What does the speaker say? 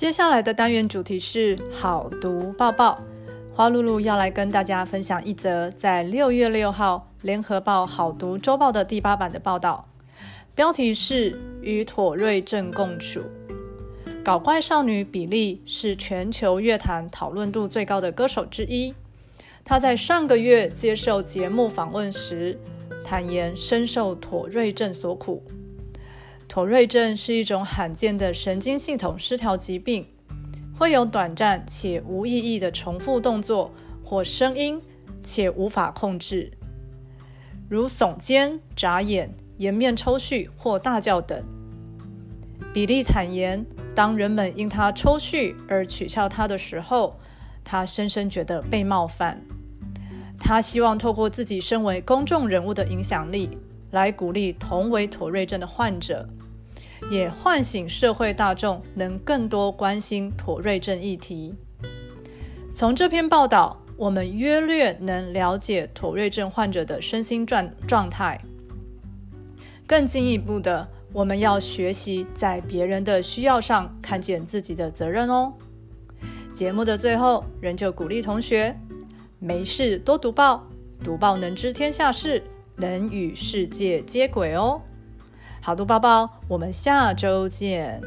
接下来的单元主题是好读报报。花露露要来跟大家分享一则在六月六号《联合报好读周报》的第八版的报道，标题是“与妥瑞症共处”。搞怪少女比利是全球乐坛讨论度最高的歌手之一。她在上个月接受节目访问时，坦言深受妥瑞症所苦。妥瑞症是一种罕见的神经系统失调疾病，会有短暂且无意义的重复动作或声音，且无法控制，如耸肩、眨眼、颜面抽搐或大叫等。比利坦言，当人们因他抽搐而取笑他的时候，他深深觉得被冒犯。他希望透过自己身为公众人物的影响力，来鼓励同为妥瑞症的患者。也唤醒社会大众能更多关心妥瑞症议题。从这篇报道，我们约略能了解妥瑞症患者的身心状状态。更进一步的，我们要学习在别人的需要上看见自己的责任哦。节目的最后，仍旧鼓励同学没事多读报，读报能知天下事，能与世界接轨哦。好多包包，我们下周见。